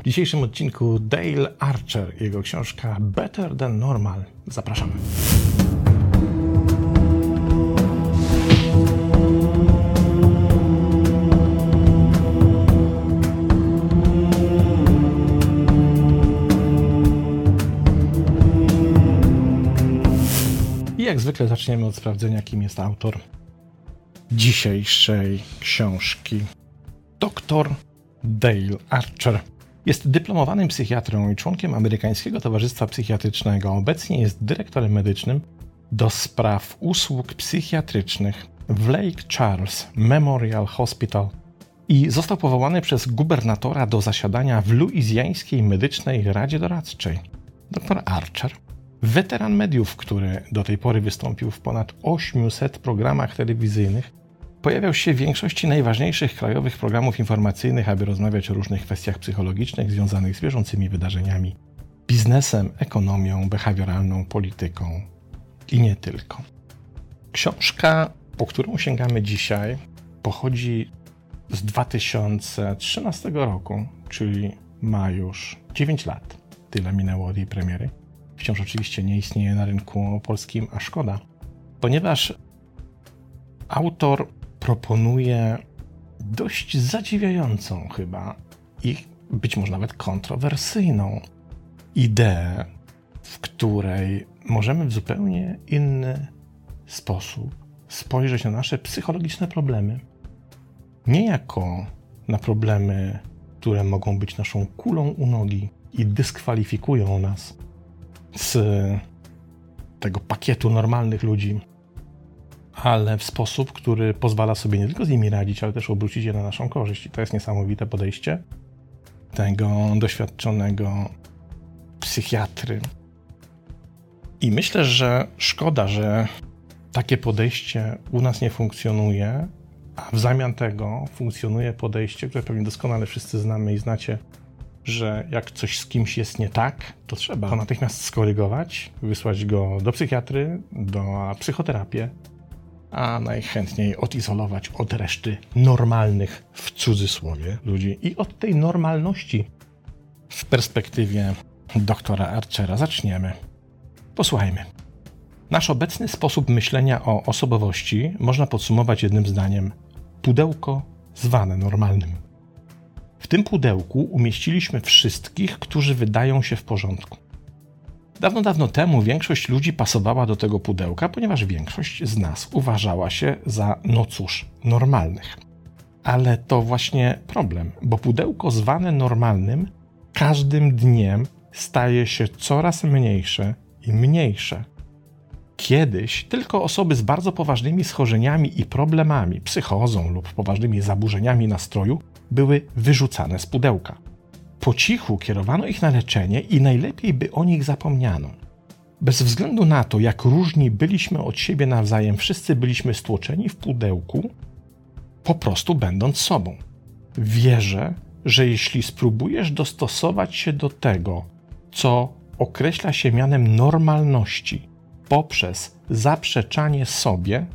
W dzisiejszym odcinku Dale Archer, jego książka Better Than Normal. Zapraszamy. I jak zwykle zaczniemy od sprawdzenia, kim jest autor dzisiejszej książki. Doktor Dale Archer. Jest dyplomowanym psychiatrą i członkiem Amerykańskiego Towarzystwa Psychiatrycznego. Obecnie jest dyrektorem medycznym do spraw usług psychiatrycznych w Lake Charles Memorial Hospital i został powołany przez gubernatora do zasiadania w Luizjańskiej Medycznej Radzie Doradczej. Dr Archer, weteran mediów, który do tej pory wystąpił w ponad 800 programach telewizyjnych, Pojawiał się w większości najważniejszych krajowych programów informacyjnych, aby rozmawiać o różnych kwestiach psychologicznych związanych z bieżącymi wydarzeniami, biznesem, ekonomią, behawioralną, polityką i nie tylko. Książka, po którą sięgamy dzisiaj, pochodzi z 2013 roku, czyli ma już 9 lat. Tyle minęło od jej premiery. Wciąż oczywiście nie istnieje na rynku polskim, a szkoda, ponieważ autor proponuje dość zadziwiającą chyba i być może nawet kontrowersyjną ideę, w której możemy w zupełnie inny sposób spojrzeć na nasze psychologiczne problemy. Nie jako na problemy, które mogą być naszą kulą u nogi i dyskwalifikują nas z tego pakietu normalnych ludzi, ale w sposób, który pozwala sobie nie tylko z nimi radzić, ale też obrócić je na naszą korzyść. I to jest niesamowite podejście tego doświadczonego psychiatry. I myślę, że szkoda, że takie podejście u nas nie funkcjonuje, a w zamian tego funkcjonuje podejście, które pewnie doskonale wszyscy znamy i znacie, że jak coś z kimś jest nie tak, to trzeba to natychmiast skorygować, wysłać go do psychiatry, do psychoterapii, a najchętniej odizolować od reszty normalnych, w cudzysłowie, ludzi i od tej normalności w perspektywie doktora Archera zaczniemy. Posłuchajmy. Nasz obecny sposób myślenia o osobowości można podsumować jednym zdaniem: pudełko zwane normalnym. W tym pudełku umieściliśmy wszystkich, którzy wydają się w porządku. Dawno, dawno temu większość ludzi pasowała do tego pudełka, ponieważ większość z nas uważała się za, no cóż, normalnych. Ale to właśnie problem, bo pudełko zwane normalnym każdym dniem staje się coraz mniejsze i mniejsze. Kiedyś tylko osoby z bardzo poważnymi schorzeniami i problemami, psychozą lub poważnymi zaburzeniami nastroju były wyrzucane z pudełka. Po cichu kierowano ich na leczenie i najlepiej by o nich zapomniano. Bez względu na to, jak różni byliśmy od siebie nawzajem, wszyscy byliśmy stłoczeni w pudełku, po prostu będąc sobą. Wierzę, że jeśli spróbujesz dostosować się do tego, co określa się mianem normalności, poprzez zaprzeczanie sobie,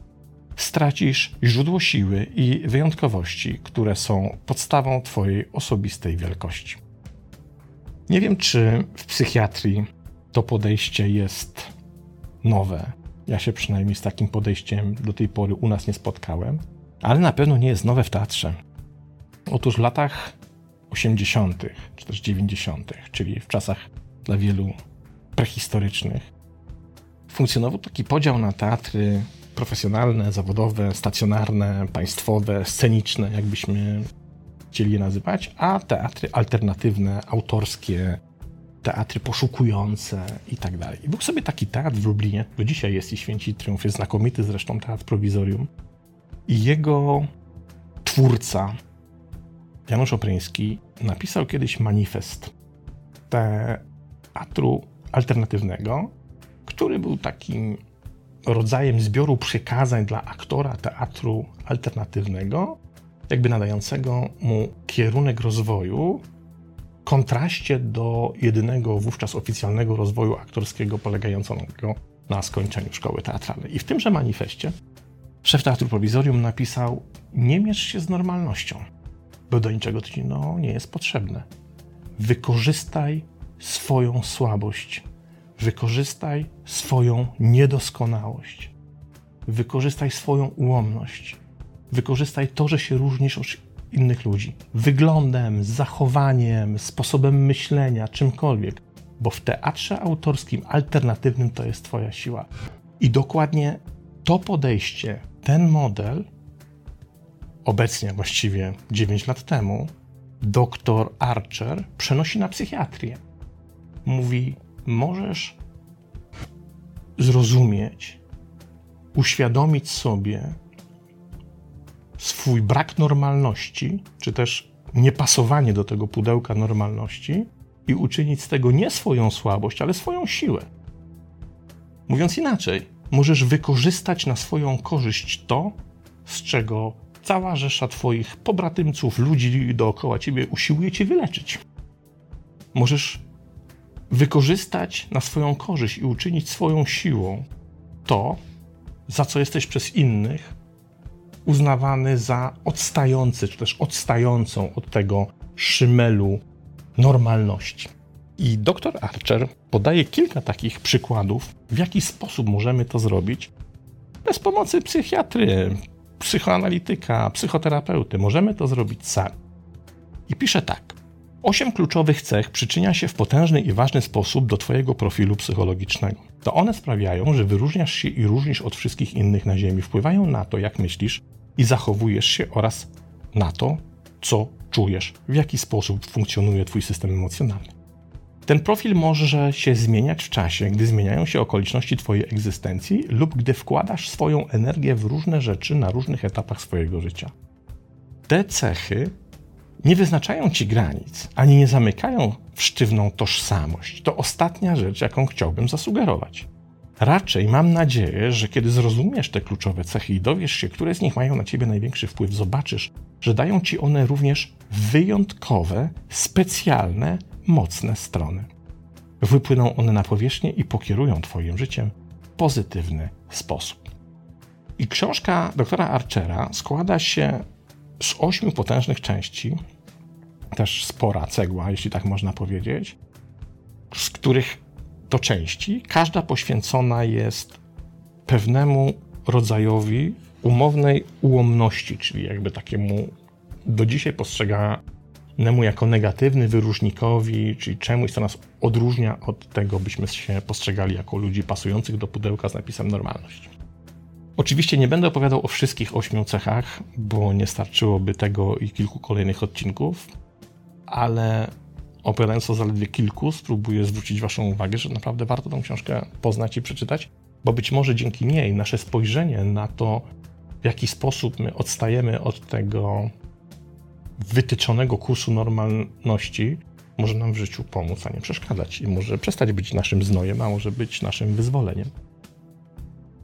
stracisz źródło siły i wyjątkowości, które są podstawą Twojej osobistej wielkości. Nie wiem, czy w psychiatrii to podejście jest nowe. Ja się przynajmniej z takim podejściem do tej pory u nas nie spotkałem, ale na pewno nie jest nowe w teatrze. Otóż w latach 80. czy też 90., czyli w czasach dla wielu prehistorycznych, funkcjonował taki podział na teatry profesjonalne, zawodowe, stacjonarne, państwowe, sceniczne, jakbyśmy chcieli je nazywać, a teatry alternatywne, autorskie, teatry poszukujące i tak dalej. Był sobie taki teatr w Lublinie, do dzisiaj jest i Święci Triumf, jest znakomity zresztą teatr prowizorium. I jego twórca, Janusz Opryński, napisał kiedyś manifest teatru alternatywnego, który był takim rodzajem zbioru przykazań dla aktora teatru alternatywnego, jakby nadającego mu kierunek rozwoju w kontraście do jedynego wówczas oficjalnego rozwoju aktorskiego polegającego na skończeniu szkoły teatralnej. I w tymże manifestie szef Teatru Prowizorium napisał: Nie mierz się z normalnością, bo do niczego ci no, nie jest potrzebne. wykorzystaj swoją słabość, wykorzystaj swoją niedoskonałość, wykorzystaj swoją ułomność, wykorzystaj to, że się różnisz od innych ludzi wyglądem, zachowaniem, sposobem myślenia, czymkolwiek, bo w teatrze autorskim alternatywnym to jest Twoja siła. I dokładnie to podejście, ten model, obecnie właściwie 9 lat temu, dr Archer przenosi na psychiatrię. Mówi: Możesz zrozumieć, uświadomić sobie swój brak normalności, czy też niepasowanie do tego pudełka normalności i uczynić z tego nie swoją słabość, ale swoją siłę. Mówiąc inaczej, możesz wykorzystać na swoją korzyść to, z czego cała rzesza Twoich pobratymców, ludzi dookoła Ciebie usiłuje Cię wyleczyć. Możesz wykorzystać na swoją korzyść i uczynić swoją siłą to, za co jesteś przez innych uznawany za odstający, czy też odstającą od tego szymelu normalności. I dr Archer podaje kilka takich przykładów, w jaki sposób możemy to zrobić bez pomocy psychiatry, psychoanalityka, psychoterapeuty. Możemy to zrobić sami. I pisze tak. Osiem kluczowych cech przyczynia się w potężny i ważny sposób do Twojego profilu psychologicznego. To one sprawiają, że wyróżniasz się i różnisz od wszystkich innych na Ziemi, wpływają na to, jak myślisz i zachowujesz się oraz na to, co czujesz, w jaki sposób funkcjonuje Twój system emocjonalny. Ten profil może się zmieniać w czasie, gdy zmieniają się okoliczności Twojej egzystencji lub gdy wkładasz swoją energię w różne rzeczy na różnych etapach swojego życia. Te cechy nie wyznaczają Ci granic, ani nie zamykają w sztywną tożsamość. To ostatnia rzecz, jaką chciałbym zasugerować. Raczej mam nadzieję, że kiedy zrozumiesz te kluczowe cechy i dowiesz się, które z nich mają na ciebie największy wpływ, zobaczysz, że dają ci one również wyjątkowe, specjalne, mocne strony. Wypłyną one na powierzchnię i pokierują Twoim życiem w pozytywny sposób. I książka doktora Archera składa się z ośmiu potężnych części, też spora cegła, jeśli tak można powiedzieć, z których to części, każda poświęcona jest pewnemu rodzajowi umownej ułomności, czyli jakby takiemu do dzisiaj postrzeganemu jako negatywny wyróżnikowi, czyli czemuś, co nas odróżnia od tego, byśmy się postrzegali jako ludzi pasujących do pudełka z napisem normalność. Oczywiście nie będę opowiadał o wszystkich ośmiu cechach, bo nie starczyłoby tego i kilku kolejnych odcinków, ale opowiadając o zaledwie kilku, spróbuję zwrócić Waszą uwagę, że naprawdę warto tą książkę poznać i przeczytać, bo być może dzięki niej nasze spojrzenie na to, w jaki sposób my odstajemy od tego wytyczonego kursu normalności, może nam w życiu pomóc, a nie przeszkadzać i może przestać być naszym znojem, a może być naszym wyzwoleniem.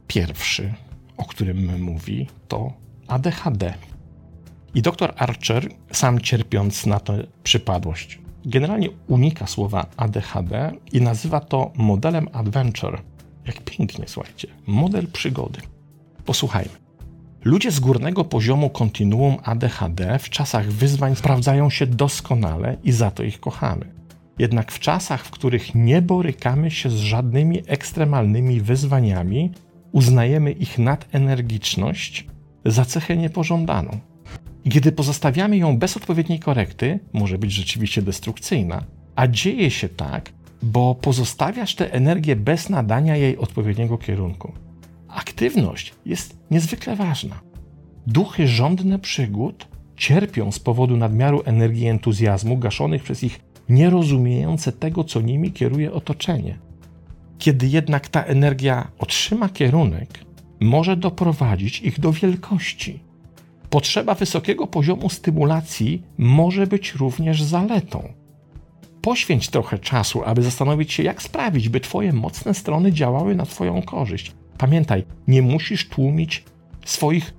Pierwszy, o którym mówi, to ADHD. I dr Archer, sam cierpiąc na tę przypadłość, generalnie unika słowa ADHD i nazywa to modelem adventure. Jak pięknie, słuchajcie. Model przygody. Posłuchajmy. Ludzie z górnego poziomu kontinuum ADHD w czasach wyzwań sprawdzają się doskonale i za to ich kochamy. Jednak w czasach, w których nie borykamy się z żadnymi ekstremalnymi wyzwaniami, uznajemy ich nadenergiczność za cechę niepożądaną. I kiedy pozostawiamy ją bez odpowiedniej korekty, może być rzeczywiście destrukcyjna. A dzieje się tak, bo pozostawiasz tę energię bez nadania jej odpowiedniego kierunku. Aktywność jest niezwykle ważna. Duchy żądne przygód cierpią z powodu nadmiaru energii i entuzjazmu gaszonych przez ich nierozumiejące tego, co nimi kieruje otoczenie. Kiedy jednak ta energia otrzyma kierunek, może doprowadzić ich do wielkości Potrzeba wysokiego poziomu stymulacji może być również zaletą. Poświęć trochę czasu, aby zastanowić się, jak sprawić, by Twoje mocne strony działały na Twoją korzyść. Pamiętaj, nie musisz tłumić swoich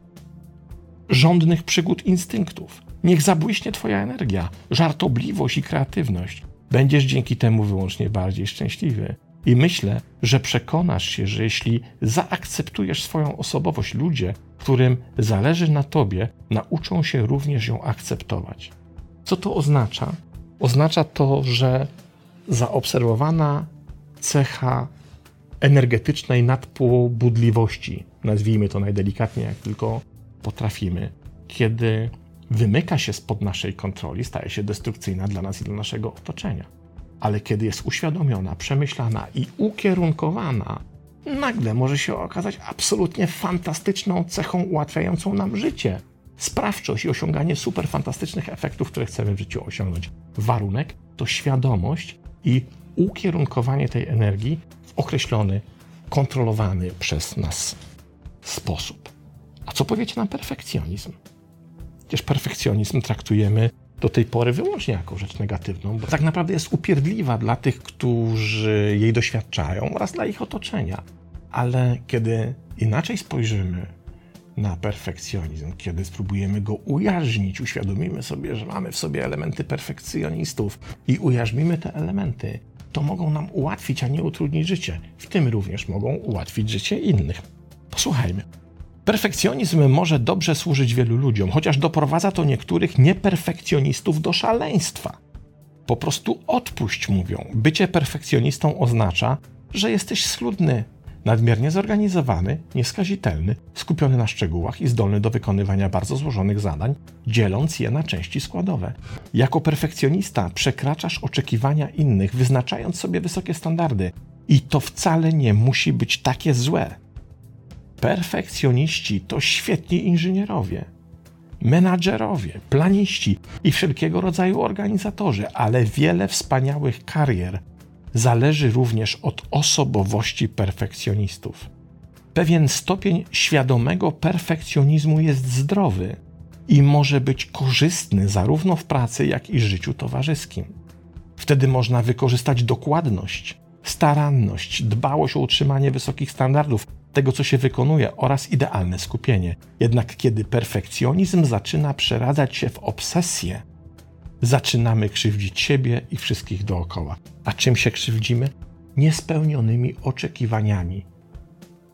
żądnych przygód instynktów. Niech zabłyśnie Twoja energia, żartobliwość i kreatywność. Będziesz dzięki temu wyłącznie bardziej szczęśliwy. I myślę, że przekonasz się, że jeśli zaakceptujesz swoją osobowość, ludzie, którym zależy na tobie, nauczą się również ją akceptować. Co to oznacza? Oznacza to, że zaobserwowana cecha energetycznej nadpobudliwości, nazwijmy to najdelikatniej jak tylko potrafimy, kiedy wymyka się spod naszej kontroli, staje się destrukcyjna dla nas i dla naszego otoczenia. Ale kiedy jest uświadomiona, przemyślana i ukierunkowana, nagle może się okazać absolutnie fantastyczną cechą ułatwiającą nam życie. Sprawczość i osiąganie super fantastycznych efektów, które chcemy w życiu osiągnąć. Warunek to świadomość i ukierunkowanie tej energii w określony, kontrolowany przez nas sposób. A co powiecie na perfekcjonizm? Przecież perfekcjonizm traktujemy do tej pory wyłącznie jako rzecz negatywną, bo tak naprawdę jest upierdliwa dla tych, którzy jej doświadczają oraz dla ich otoczenia. Ale kiedy inaczej spojrzymy na perfekcjonizm, kiedy spróbujemy go ujarznić, uświadomimy sobie, że mamy w sobie elementy perfekcjonistów i ujarzmimy te elementy, to mogą nam ułatwić, a nie utrudnić życie. W tym również mogą ułatwić życie innych. Posłuchajmy. Perfekcjonizm może dobrze służyć wielu ludziom, chociaż doprowadza to niektórych nieperfekcjonistów do szaleństwa. Po prostu odpuść, mówią. Bycie perfekcjonistą oznacza, że jesteś schludny, nadmiernie zorganizowany, nieskazitelny, skupiony na szczegółach i zdolny do wykonywania bardzo złożonych zadań, dzieląc je na części składowe. Jako perfekcjonista przekraczasz oczekiwania innych, wyznaczając sobie wysokie standardy. I to wcale nie musi być takie złe. Perfekcjoniści to świetni inżynierowie, menadżerowie, planiści i wszelkiego rodzaju organizatorzy, ale wiele wspaniałych karier zależy również od osobowości perfekcjonistów. Pewien stopień świadomego perfekcjonizmu jest zdrowy i może być korzystny zarówno w pracy, jak i życiu towarzyskim. Wtedy można wykorzystać dokładność, staranność, dbałość o utrzymanie wysokich standardów, tego, co się wykonuje, oraz idealne skupienie. Jednak kiedy perfekcjonizm zaczyna przeradzać się w obsesję, zaczynamy krzywdzić siebie i wszystkich dookoła. A czym się krzywdzimy? Niespełnionymi oczekiwaniami,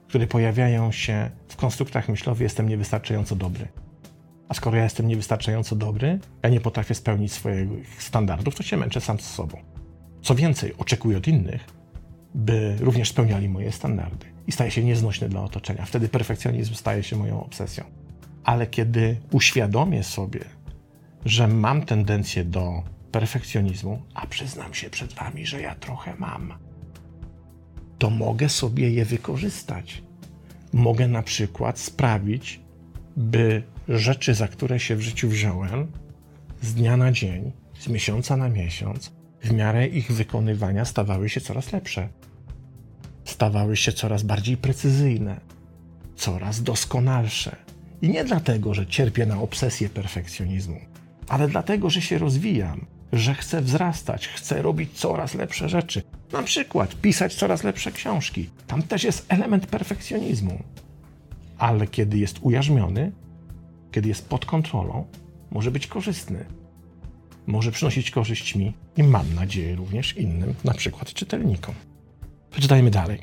które pojawiają się w konstruktach myślowych: jestem niewystarczająco dobry. A skoro ja jestem niewystarczająco dobry, ja nie potrafię spełnić swoich standardów, to się męczę sam z sobą. Co więcej, oczekuję od innych, by również spełniali moje standardy i staje się nieznośny dla otoczenia. Wtedy perfekcjonizm staje się moją obsesją. Ale kiedy uświadomię sobie, że mam tendencję do perfekcjonizmu, a przyznam się przed Wami, że ja trochę mam, to mogę sobie je wykorzystać. Mogę na przykład sprawić, by rzeczy, za które się w życiu wziąłem, z dnia na dzień, z miesiąca na miesiąc, w miarę ich wykonywania stawały się coraz lepsze. Stawały się coraz bardziej precyzyjne, coraz doskonalsze. I nie dlatego, że cierpię na obsesję perfekcjonizmu, ale dlatego, że się rozwijam, że chcę wzrastać, chcę robić coraz lepsze rzeczy. Na przykład pisać coraz lepsze książki. Tam też jest element perfekcjonizmu. Ale kiedy jest ujarzmiony, kiedy jest pod kontrolą, może być korzystny. Może przynosić korzyść mi i mam nadzieję również innym, na przykład czytelnikom. Przeczytajmy dalej.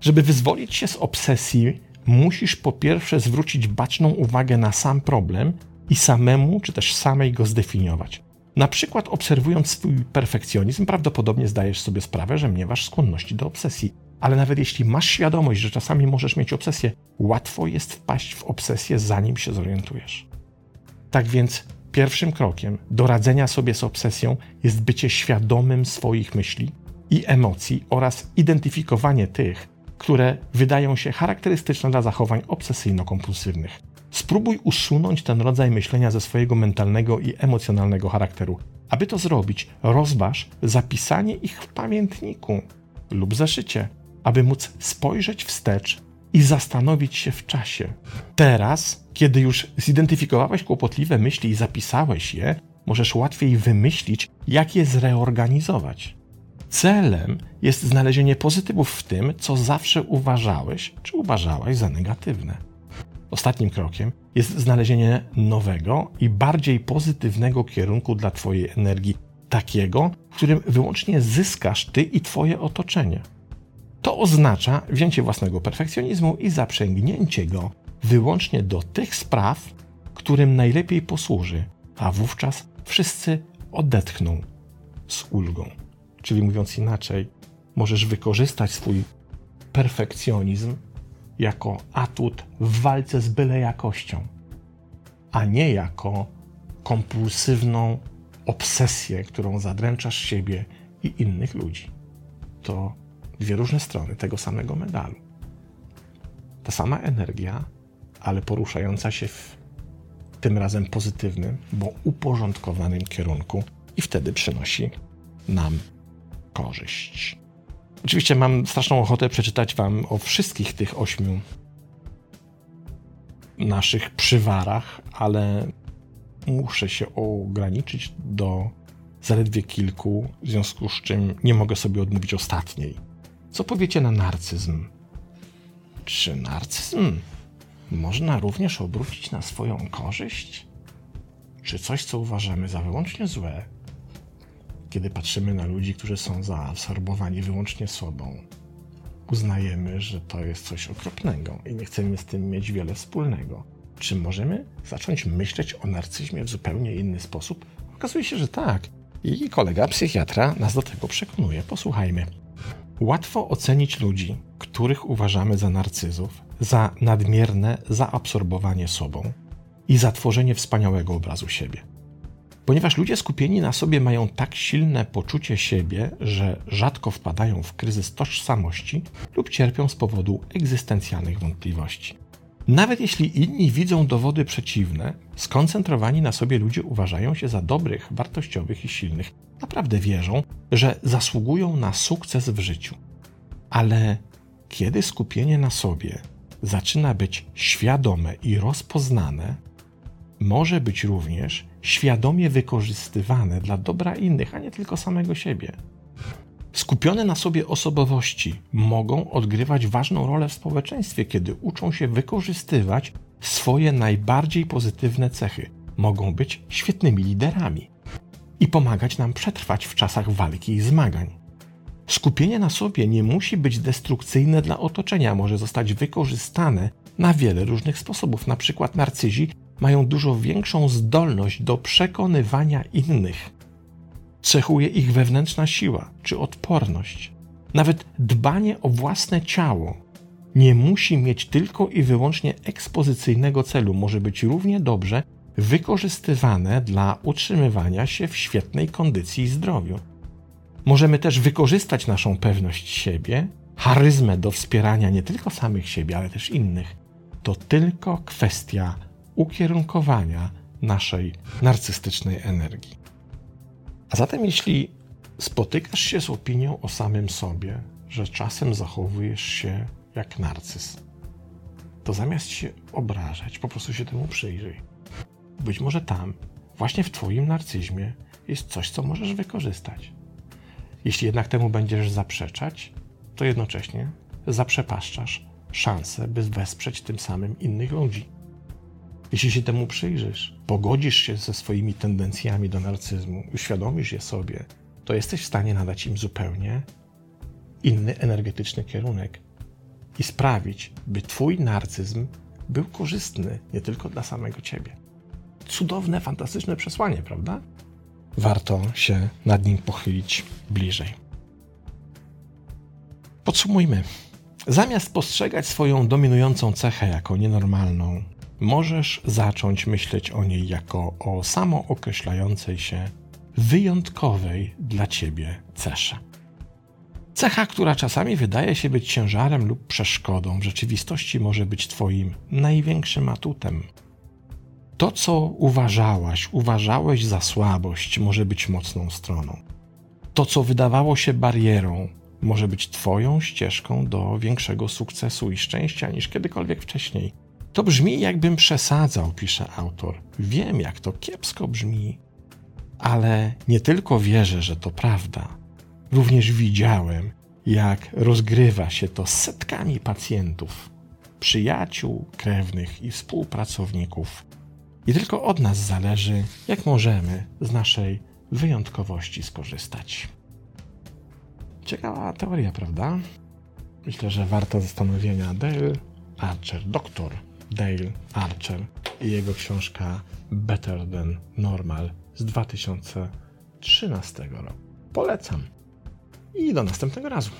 Żeby wyzwolić się z obsesji, musisz po pierwsze zwrócić baczną uwagę na sam problem i samemu czy też samej go zdefiniować. Na przykład obserwując swój perfekcjonizm, prawdopodobnie zdajesz sobie sprawę, że miewasz skłonności do obsesji. Ale nawet jeśli masz świadomość, że czasami możesz mieć obsesję, łatwo jest wpaść w obsesję, zanim się zorientujesz. Tak więc pierwszym krokiem do radzenia sobie z obsesją jest bycie świadomym swoich myśli i emocji oraz identyfikowanie tych, które wydają się charakterystyczne dla zachowań obsesyjno-kompulsywnych. Spróbuj usunąć ten rodzaj myślenia ze swojego mentalnego i emocjonalnego charakteru. Aby to zrobić, rozważ zapisanie ich w pamiętniku lub zeszycie, aby móc spojrzeć wstecz i zastanowić się w czasie. Teraz, kiedy już zidentyfikowałeś kłopotliwe myśli i zapisałeś je, możesz łatwiej wymyślić, jak je zreorganizować. Celem jest znalezienie pozytywów w tym, co zawsze uważałeś czy uważałaś za negatywne. Ostatnim krokiem jest znalezienie nowego i bardziej pozytywnego kierunku dla Twojej energii, takiego, w którym wyłącznie zyskasz Ty i Twoje otoczenie. To oznacza wzięcie własnego perfekcjonizmu i zaprzęgnięcie go wyłącznie do tych spraw, którym najlepiej posłuży, a wówczas wszyscy odetchną z ulgą. Czyli mówiąc inaczej, możesz wykorzystać swój perfekcjonizm jako atut w walce z byle jakością, a nie jako kompulsywną obsesję, którą zadręczasz siebie i innych ludzi. To dwie różne strony tego samego medalu. Ta sama energia, ale poruszająca się w tym razem pozytywnym, bo uporządkowanym kierunku i wtedy przynosi nam korzyść. Oczywiście mam straszną ochotę przeczytać Wam o wszystkich tych ośmiu naszych przywarach, ale muszę się ograniczyć do zaledwie kilku, w związku z czym nie mogę sobie odmówić ostatniej. Co powiecie na narcyzm? Czy narcyzm można również obrócić na swoją korzyść? Czy coś, co uważamy za wyłącznie złe, kiedy patrzymy na ludzi, którzy są zaabsorbowani wyłącznie sobą, uznajemy, że to jest coś okropnego i nie chcemy z tym mieć wiele wspólnego. Czy możemy zacząć myśleć o narcyzmie w zupełnie inny sposób? Okazuje się, że tak. I kolega psychiatra nas do tego przekonuje. Posłuchajmy. Łatwo ocenić ludzi, których uważamy za narcyzów, za nadmierne zaabsorbowanie sobą i za tworzenie wspaniałego obrazu siebie ponieważ ludzie skupieni na sobie mają tak silne poczucie siebie, że rzadko wpadają w kryzys tożsamości lub cierpią z powodu egzystencjalnych wątpliwości. Nawet jeśli inni widzą dowody przeciwne, skoncentrowani na sobie ludzie uważają się za dobrych, wartościowych i silnych. Naprawdę wierzą, że zasługują na sukces w życiu. Ale kiedy skupienie na sobie zaczyna być świadome i rozpoznane, może być również świadomie wykorzystywane dla dobra innych, a nie tylko samego siebie. Skupione na sobie osobowości mogą odgrywać ważną rolę w społeczeństwie, kiedy uczą się wykorzystywać swoje najbardziej pozytywne cechy. Mogą być świetnymi liderami i pomagać nam przetrwać w czasach walki i zmagań. Skupienie na sobie nie musi być destrukcyjne dla otoczenia, może zostać wykorzystane na wiele różnych sposobów. Na przykład narcyzi mają dużo większą zdolność do przekonywania innych. Cechuje ich wewnętrzna siła czy odporność. Nawet dbanie o własne ciało nie musi mieć tylko i wyłącznie ekspozycyjnego celu, może być równie dobrze wykorzystywane dla utrzymywania się w świetnej kondycji i zdrowiu. Możemy też wykorzystać naszą pewność siebie, charyzmę do wspierania nie tylko samych siebie, ale też innych. To tylko kwestia ukierunkowania naszej narcystycznej energii. A zatem, jeśli spotykasz się z opinią o samym sobie, że czasem zachowujesz się jak narcyz, to zamiast się obrażać, po prostu się temu przyjrzyj. Być może tam, właśnie w Twoim narcyzmie, jest coś, co możesz wykorzystać. Jeśli jednak temu będziesz zaprzeczać, to jednocześnie zaprzepaszczasz szansę, by wesprzeć tym samym innych ludzi. Jeśli się temu przyjrzysz, pogodzisz się ze swoimi tendencjami do narcyzmu, uświadomisz je sobie, to jesteś w stanie nadać im zupełnie inny energetyczny kierunek i sprawić, by Twój narcyzm był korzystny nie tylko dla samego Ciebie. Cudowne, fantastyczne przesłanie, prawda? Warto się nad nim pochylić bliżej. Podsumujmy. Zamiast postrzegać swoją dominującą cechę jako nienormalną, możesz zacząć myśleć o niej jako o samookreślającej się, wyjątkowej dla ciebie cesze. Cecha, która czasami wydaje się być ciężarem lub przeszkodą, w rzeczywistości może być Twoim największym atutem. To, co uważałaś, uważałeś za słabość, może być mocną stroną. To, co wydawało się barierą, może być Twoją ścieżką do większego sukcesu i szczęścia niż kiedykolwiek wcześniej. To brzmi, jakbym przesadzał, pisze autor. Wiem, jak to kiepsko brzmi, ale nie tylko wierzę, że to prawda. Również widziałem, jak rozgrywa się to setkami pacjentów, przyjaciół, krewnych i współpracowników. I tylko od nas zależy, jak możemy z naszej wyjątkowości skorzystać. Ciekawa teoria, prawda? Myślę, że warta zastanowienia. Dale Archer, doktor Dale Archer i jego książka Better Than Normal z 2013 roku. Polecam. I do następnego razu.